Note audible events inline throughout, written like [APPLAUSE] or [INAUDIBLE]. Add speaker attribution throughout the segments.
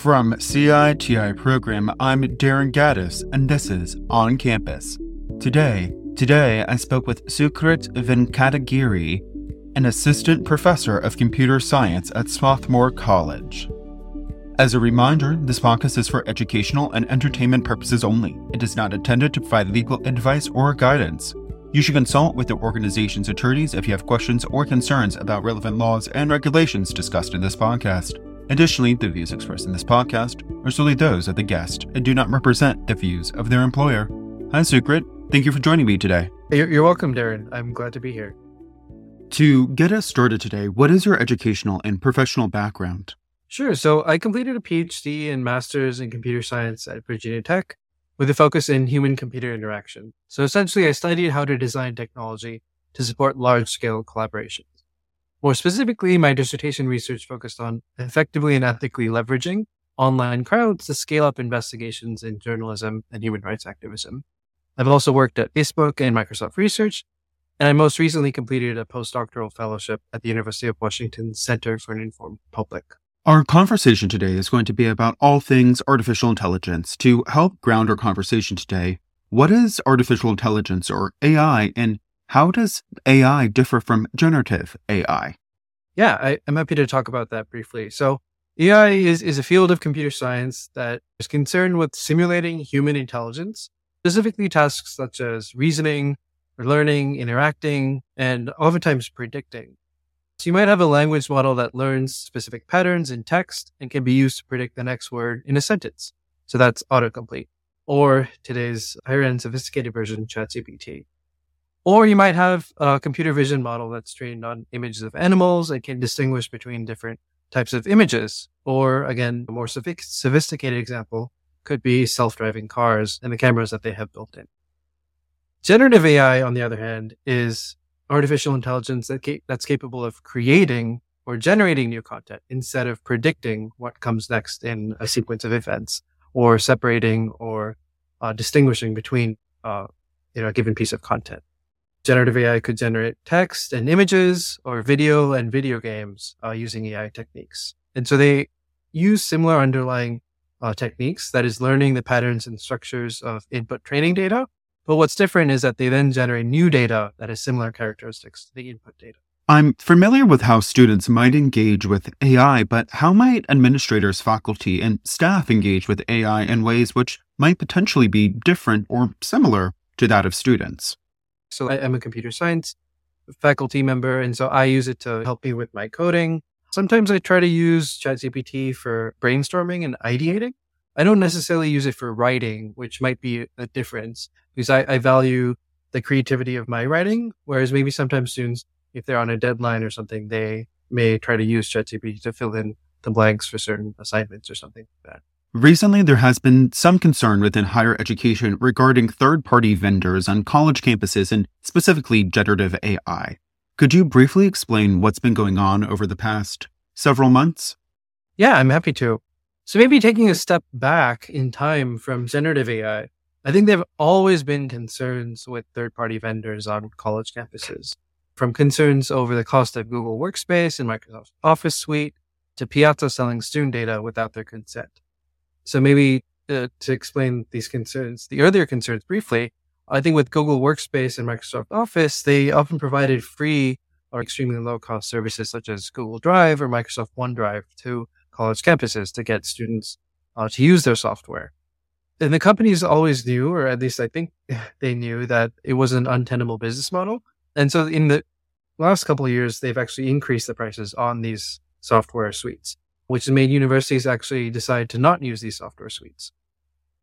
Speaker 1: From CITI program, I'm Darren Gaddis, and this is On Campus. Today, today I spoke with Sukrit Venkatagiri, an assistant professor of computer science at Swarthmore College. As a reminder, this podcast is for educational and entertainment purposes only. It is not intended to provide legal advice or guidance. You should consult with the organization's attorneys if you have questions or concerns about relevant laws and regulations discussed in this podcast. Additionally, the views expressed in this podcast are solely those of the guest and do not represent the views of their employer. Hi, Sukrit. Thank you for joining me today.
Speaker 2: You're welcome, Darren. I'm glad to be here.
Speaker 1: To get us started today, what is your educational and professional background?
Speaker 2: Sure. So I completed a PhD and master's in computer science at Virginia Tech with a focus in human computer interaction. So essentially, I studied how to design technology to support large scale collaboration. More specifically, my dissertation research focused on effectively and ethically leveraging online crowds to scale up investigations in journalism and human rights activism. I've also worked at Facebook and Microsoft Research, and I most recently completed a postdoctoral fellowship at the University of Washington Center for an Informed Public.
Speaker 1: Our conversation today is going to be about all things artificial intelligence. To help ground our conversation today, what is artificial intelligence or AI and how does AI differ from generative AI?
Speaker 2: Yeah, I, am happy to talk about that briefly. So, AI is, is a field of computer science that is concerned with simulating human intelligence, specifically tasks such as reasoning, learning, interacting, and oftentimes predicting. So, you might have a language model that learns specific patterns in text and can be used to predict the next word in a sentence. So, that's autocomplete. Or today's higher end sophisticated version, ChatGPT. Or you might have a computer vision model that's trained on images of animals and can distinguish between different types of images. Or again, a more sophisticated example could be self-driving cars and the cameras that they have built in. Generative AI, on the other hand, is artificial intelligence that ca- that's capable of creating or generating new content instead of predicting what comes next in a sequence of events or separating or uh, distinguishing between uh, you know, a given piece of content generative AI could generate text and images or video and video games uh, using AI techniques. And so they use similar underlying uh, techniques, that is learning the patterns and structures of input training data. But what's different is that they then generate new data that has similar characteristics to the input data.
Speaker 1: I'm familiar with how students might engage with AI, but how might administrators, faculty, and staff engage with AI in ways which might potentially be different or similar to that of students?
Speaker 2: So I, am a computer science faculty member, and so I use it to help me with my coding. Sometimes I try to use ChatGPT for brainstorming and ideating. I don't necessarily use it for writing, which might be a difference because I, I value the creativity of my writing. Whereas maybe sometimes students, if they're on a deadline or something, they may try to use ChatGPT to fill in the blanks for certain assignments or something like that.
Speaker 1: Recently, there has been some concern within higher education regarding third party vendors on college campuses and specifically generative AI. Could you briefly explain what's been going on over the past several months?
Speaker 2: Yeah, I'm happy to. So, maybe taking a step back in time from generative AI, I think there have always been concerns with third party vendors on college campuses, from concerns over the cost of Google Workspace and Microsoft Office Suite to Piazza selling student data without their consent. So maybe uh, to explain these concerns, the earlier concerns briefly, I think with Google Workspace and Microsoft Office, they often provided free or extremely low cost services such as Google Drive or Microsoft OneDrive to college campuses to get students uh, to use their software. And the companies always knew, or at least I think [LAUGHS] they knew, that it was an untenable business model. And so in the last couple of years, they've actually increased the prices on these software suites which has made universities actually decide to not use these software suites.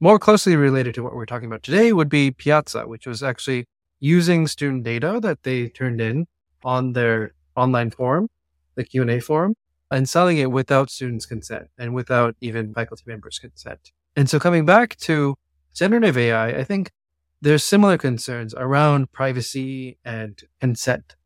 Speaker 2: More closely related to what we're talking about today would be Piazza, which was actually using student data that they turned in on their online forum, the Q&A forum, and selling it without students' consent and without even faculty members' consent. And so coming back to generative AI, I think there's similar concerns around privacy and consent.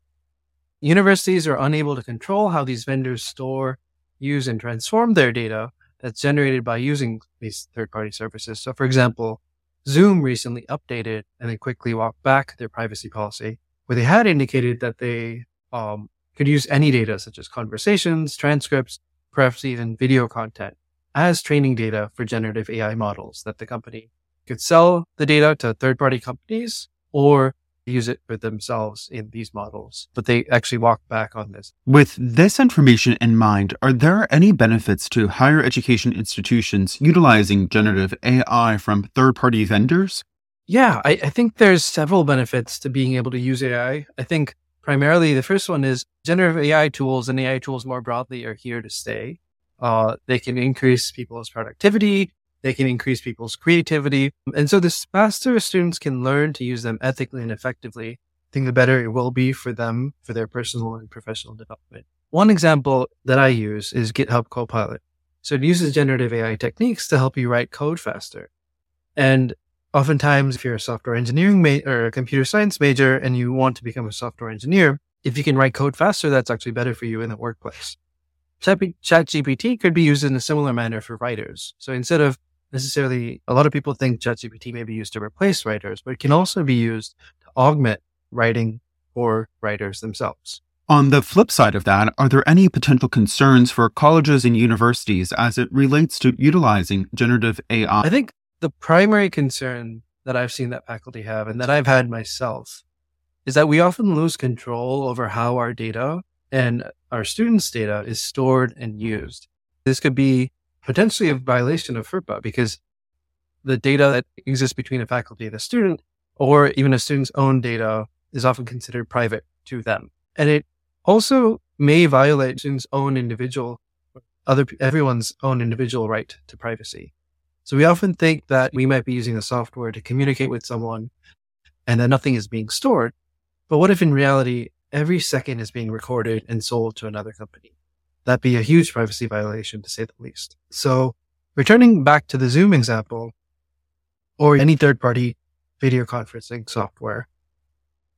Speaker 2: Universities are unable to control how these vendors store use and transform their data that's generated by using these third party services. So, for example, Zoom recently updated and then quickly walked back their privacy policy, where they had indicated that they um, could use any data such as conversations, transcripts, perhaps even video content as training data for generative AI models that the company could sell the data to third party companies or use it for themselves in these models. But they actually walk back on this.
Speaker 1: With this information in mind, are there any benefits to higher education institutions utilizing generative AI from third party vendors?
Speaker 2: Yeah, I, I, think there's several benefits to being able to use AI. I think primarily the first one is generative AI tools and AI tools more broadly are here to stay. Uh, they can increase people's productivity. They can increase people's creativity. And so the faster students can learn to use them ethically and effectively, I think the better it will be for them, for their personal and professional development. One example that I use is GitHub Copilot. So it uses generative AI techniques to help you write code faster. And oftentimes, if you're a software engineering ma- or a computer science major and you want to become a software engineer, if you can write code faster, that's actually better for you in the workplace. ChatGPT could be used in a similar manner for writers. So instead of necessarily, a lot of people think ChatGPT may be used to replace writers, but it can also be used to augment writing for writers themselves.
Speaker 1: On the flip side of that, are there any potential concerns for colleges and universities as it relates to utilizing generative AI?
Speaker 2: I think the primary concern that I've seen that faculty have and that I've had myself is that we often lose control over how our data and our students' data is stored and used. This could be potentially a violation of FERPA because the data that exists between a faculty and a student, or even a student's own data, is often considered private to them. And it also may violate students' own individual, other everyone's own individual right to privacy. So we often think that we might be using the software to communicate with someone and that nothing is being stored. But what if in reality, every second is being recorded and sold to another company? That'd be a huge privacy violation to say the least. So returning back to the Zoom example or any third party video conferencing software,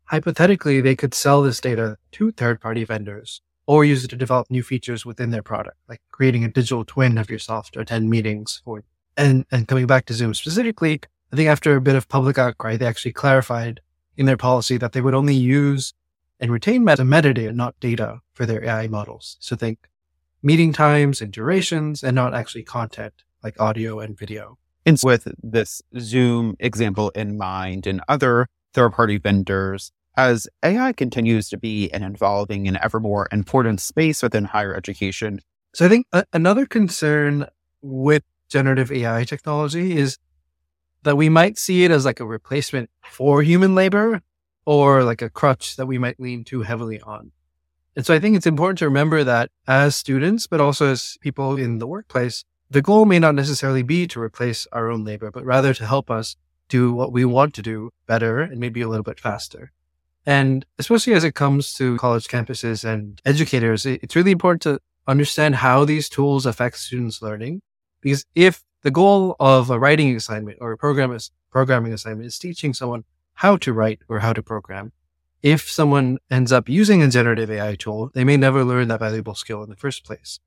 Speaker 2: hypothetically, they could sell this data to third party vendors or use it to develop new features within their product, like creating a digital twin of yourself to attend meetings for and and coming back to Zoom specifically, I think after a bit of public outcry, they actually clarified in their policy that they would only use and retain meta metadata, not data, for their AI models. So think meeting times and durations, and not actually content like audio and video.
Speaker 1: And with this Zoom example in mind, and other third-party vendors, as AI continues to be an evolving and ever more important space within higher education.
Speaker 2: So I think a- another concern with generative AI technology is that we might see it as like a replacement for human labor or like a crutch that we might lean too heavily on. And so I think it's important to remember that as students, but also as people in the workplace, the goal may not necessarily be to replace our own labor, but rather to help us do what we want to do better and maybe a little bit faster. And especially as it comes to college campuses and educators, it's really important to understand how these tools affect students' learning because if the goal of a writing assignment or a program is, programming assignment is teaching someone how to write or how to program, if someone ends up using a generative AI tool, they may never learn that valuable skill in the first place.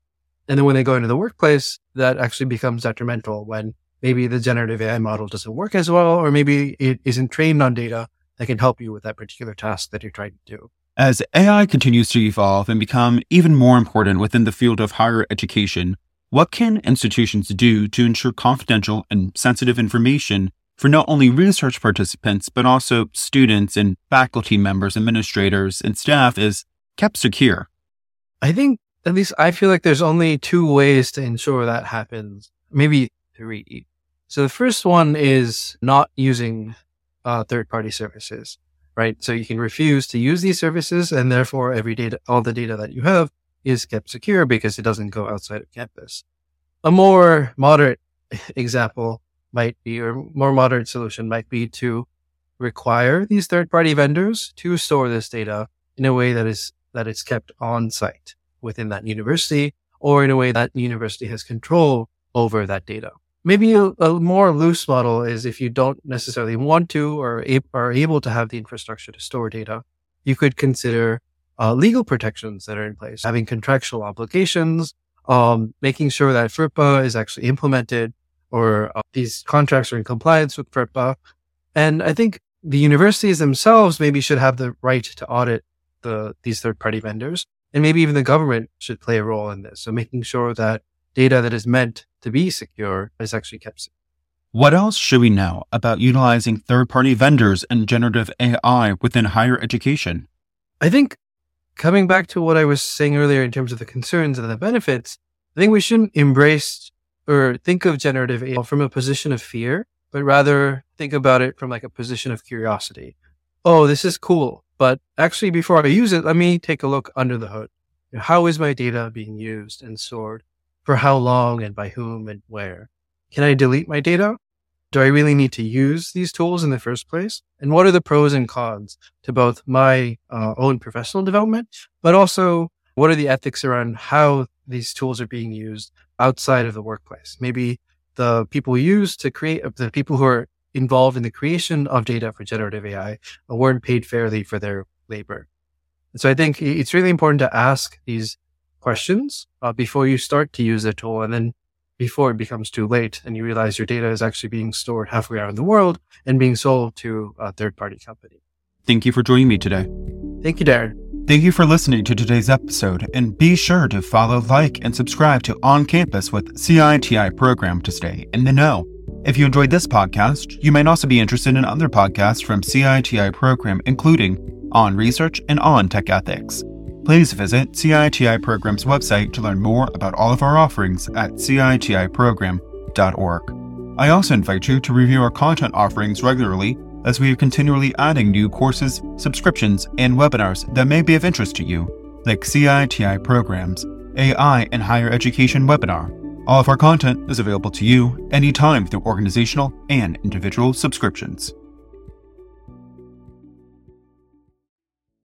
Speaker 2: And then when they go into the workplace, that actually becomes detrimental when maybe the generative AI model doesn't work as well, or maybe it isn't trained on data that can help you with that particular task that you're trying to do.
Speaker 1: As AI continues to evolve and become even more important within the field of higher education, what can institutions do to ensure confidential and sensitive information for not only research participants, but also students and faculty members, administrators, and staff is kept secure?
Speaker 2: I think, at least I feel like there's only two ways to ensure that happens, maybe three. So the first one is not using uh, third party services, right? So you can refuse to use these services and therefore every data, all the data that you have is kept secure because it doesn't go outside of campus. A more moderate [LAUGHS] example might be, or more modern solution might be to require these third party vendors to store this data in a way that is, that is kept on site within that university or in a way that university has control over that data. Maybe a, a more loose model is if you don't necessarily want to or are able to have the infrastructure to store data, you could consider uh, legal protections that are in place, having contractual obligations, um, making sure that FERPA is actually implemented or uh, these contracts are in compliance with FERPA. And I think the universities themselves maybe should have the right to audit the these third party vendors, and maybe even the government should play a role in this. So making sure that data that is meant to be secure is actually kept secure.
Speaker 1: What else should we know about utilizing third party vendors and generative AI within higher education?
Speaker 2: I think coming back to what I was saying earlier in terms of the concerns and the benefits, I think we shouldn't embrace or think of generative AI from a position of fear, but rather think about it from like a position of curiosity. Oh, this is cool. But actually, before I use it, let me take a look under the hood. How is my data being used and stored? For how long and by whom and where? Can I delete my data? Do I really need to use these tools in the first place? And what are the pros and cons to both my uh, own professional development, but also what are the ethics around how these tools are being used outside of the workplace? Maybe the people use to create the people who are involved in the creation of data for generative AI weren't paid fairly for their labor. And so I think it's really important to ask these questions uh, before you start to use the tool and then before it becomes too late and you realize your data is actually being stored halfway around the world and being sold to a third party company.
Speaker 1: Thank you for joining me today.
Speaker 2: Thank you, Darren.
Speaker 1: Thank you for listening to today's episode, and be sure to follow, like, and subscribe to On Campus with CITI program to stay in the know. If you enjoyed this podcast, you might also be interested in other podcasts from CITI program, including On Research and On Tech Ethics. Please visit CITI program's website to learn more about all of our offerings at citiprogram.org. I also invite you to review our content offerings regularly as we are continually adding new courses, subscriptions, and webinars that may be of interest to you, like CITI programs, AI and Higher Education webinar, all of our content is available to you anytime through organizational and individual subscriptions.